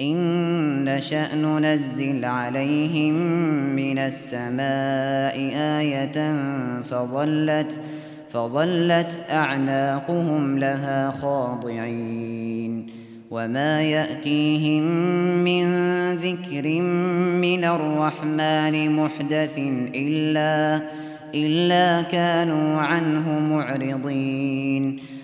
إن نشأ ننزل عليهم من السماء آية فظلت فظلت أعناقهم لها خاضعين وما يأتيهم من ذكر من الرحمن محدث إلا إلا كانوا عنه معرضين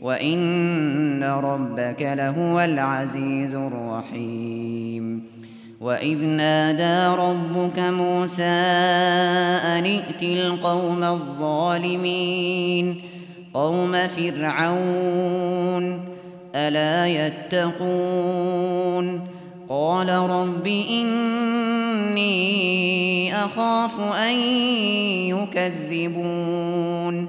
وإن ربك لهو العزيز الرحيم وإذ نادى ربك موسى أن ائت القوم الظالمين قوم فرعون ألا يتقون قال رب إني أخاف أن يكذبون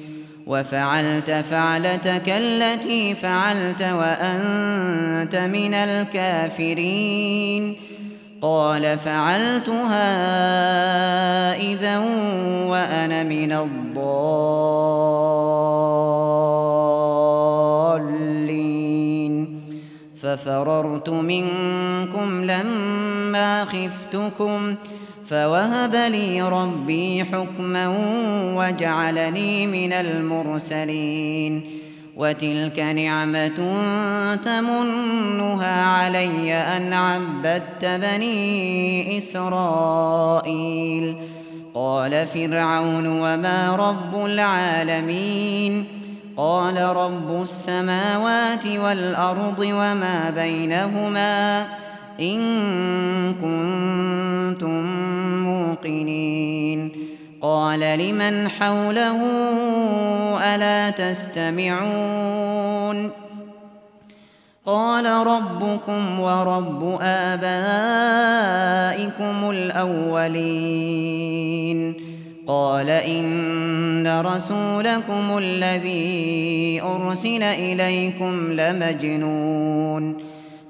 وفعلت فعلتك التي فعلت وأنت من الكافرين. قال فعلتها إذا وأنا من الضالين. ففررت منكم لما خفتكم. فوهب لي ربي حكما وجعلني من المرسلين. وتلك نعمة تمنها علي أن عبدت بني إسرائيل. قال فرعون وما رب العالمين؟ قال رب السماوات والأرض وما بينهما؟ إن كنتم موقنين. قال لمن حوله ألا تستمعون؟ قال ربكم ورب آبائكم الأولين. قال إن رسولكم الذي أرسل إليكم لمجنون.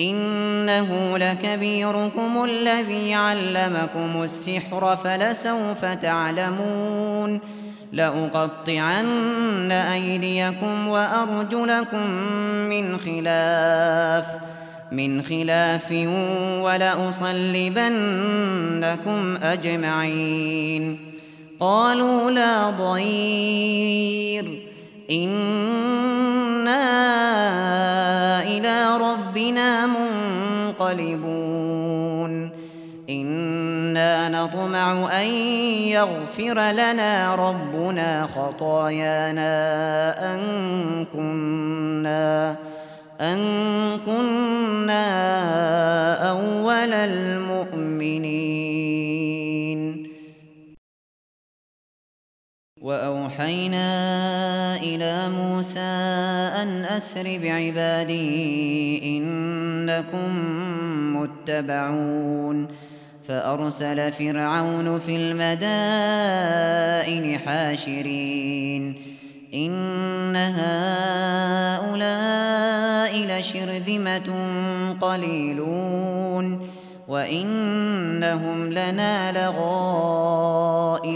إنه لكبيركم الذي علمكم السحر فلسوف تعلمون. لأقطعن أيديكم وأرجلكم من خلاف من خلاف ولأصلبنكم أجمعين. قالوا لا ضير. إنا إلى ربنا منقلبون إنا نطمع أن يغفر لنا ربنا خطايانا أن كنا أن كنا أول المؤمنين وأوحينا إلى موسى أن أسر بعبادي إنكم متبعون. فأرسل فرعون في المدائن حاشرين. إن هؤلاء لشرذمة قليلون. وإنهم لنا لغائظون.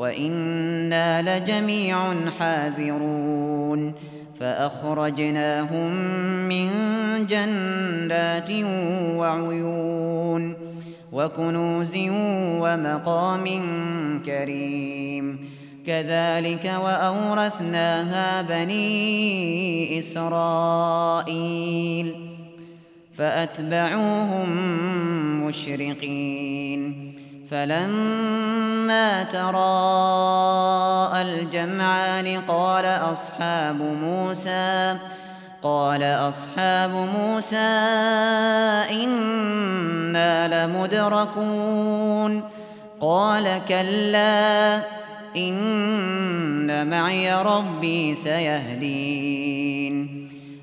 وإنا لجميع حاذرون فأخرجناهم من جنات وعيون وكنوز ومقام كريم كذلك وأورثناها بني إسرائيل فأتبعوهم مشرقين فلما تراءى الجمعان قال أصحاب موسى قال أصحاب موسى إنا لمدركون. قال كلا إن معي ربي سيهدين.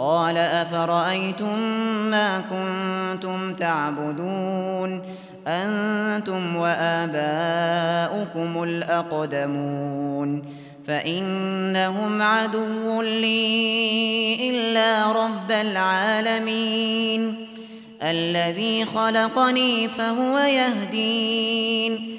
قال أفرأيتم ما كنتم تعبدون؟ أنتم وآباؤكم الأقدمون. فإنهم عدو لي إلا رب العالمين. الذي خلقني فهو يهدين.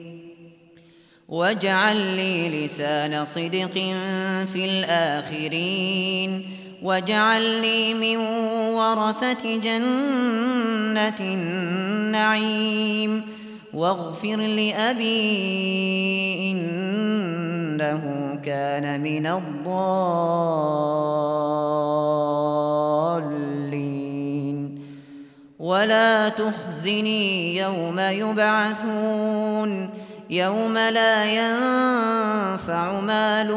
واجعل لي لسان صدق في الآخرين. واجعلني من ورثة جنة النعيم. واغفر لأبي إنه كان من الضالين. ولا تخزني يوم يبعثون. يوم لا ينفع مال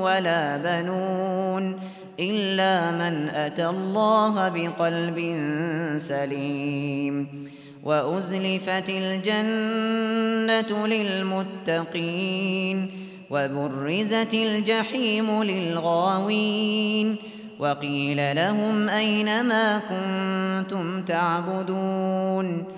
ولا بنون إلا من أتى الله بقلب سليم وأزلفت الجنة للمتقين وبرزت الجحيم للغاوين وقيل لهم أين ما كنتم تعبدون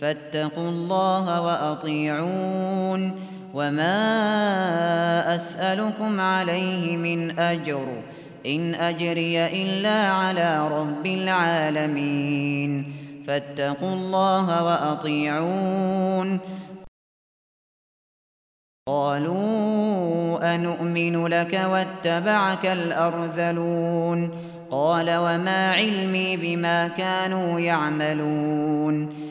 فاتقوا الله وأطيعون وما أسألكم عليه من أجر إن أجري إلا على رب العالمين فاتقوا الله وأطيعون قالوا أنؤمن لك واتبعك الأرذلون قال وما علمي بما كانوا يعملون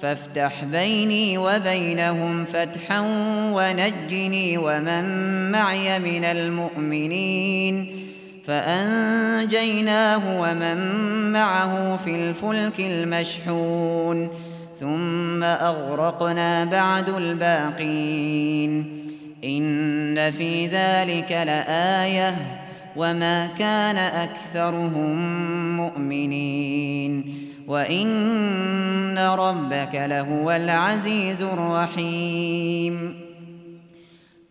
فافتح بيني وبينهم فتحا ونجني ومن معي من المؤمنين فأنجيناه ومن معه في الفلك المشحون ثم أغرقنا بعد الباقين إن في ذلك لآية وما كان أكثرهم مؤمنين وإن ربك لهو العزيز الرحيم.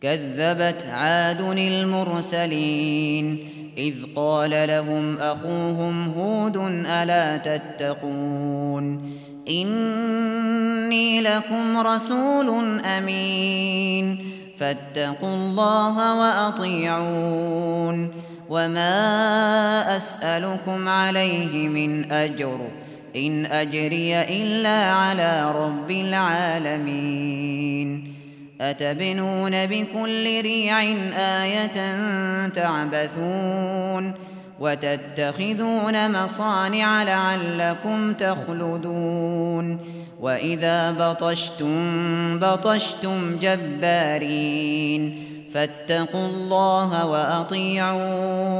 كذبت عاد المرسلين إذ قال لهم أخوهم هود ألا تتقون؟ إني لكم رسول أمين فاتقوا الله وأطيعون. وما أسألكم عليه من أجر إن أجري إلا على رب العالمين. أتبنون بكل ريع آية تعبثون وتتخذون مصانع لعلكم تخلدون. وإذا بطشتم بطشتم جبارين. فاتقوا الله وأطيعون.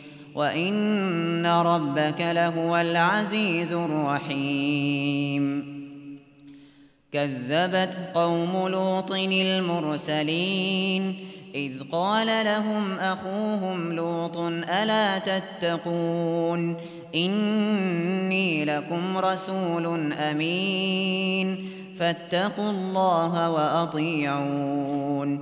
وإن ربك لهو العزيز الرحيم كذبت قوم لوط المرسلين إذ قال لهم أخوهم لوط ألا تتقون إني لكم رسول أمين فاتقوا الله وأطيعون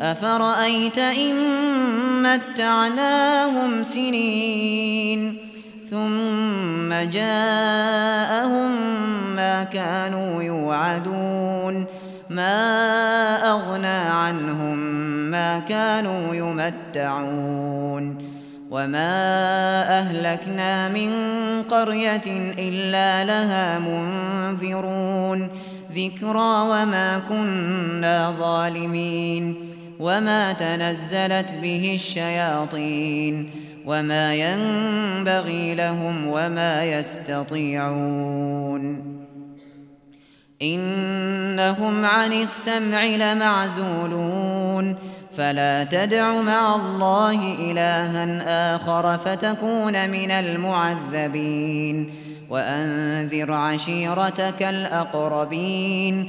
أفرأيت إن متعناهم سنين ثم جاءهم ما كانوا يوعدون ما أغنى عنهم ما كانوا يمتعون وما أهلكنا من قرية إلا لها منذرون ذكرى وما كنا ظالمين وما تنزلت به الشياطين وما ينبغي لهم وما يستطيعون إن إنهم عن السمع لمعزولون فلا تدع مع الله إلها آخر فتكون من المعذبين وأنذر عشيرتك الأقربين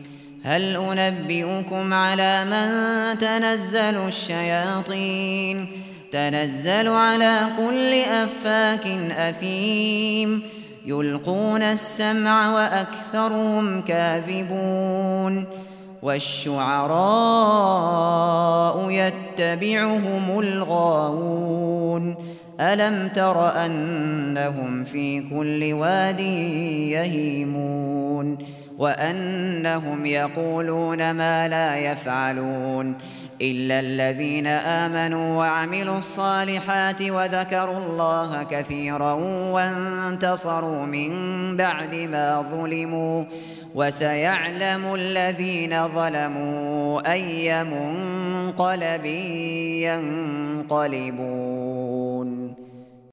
هل أنبئكم على من تنزل الشياطين؟ تنزل على كل أفاك أثيم. يلقون السمع وأكثرهم كاذبون. والشعراء يتبعهم الغاوون. ألم تر أنهم في كل واد يهيمون؟ وأنهم يقولون ما لا يفعلون إلا الذين آمنوا وعملوا الصالحات وذكروا الله كثيرا وانتصروا من بعد ما ظلموا وسيعلم الذين ظلموا أي منقلب ينقلبون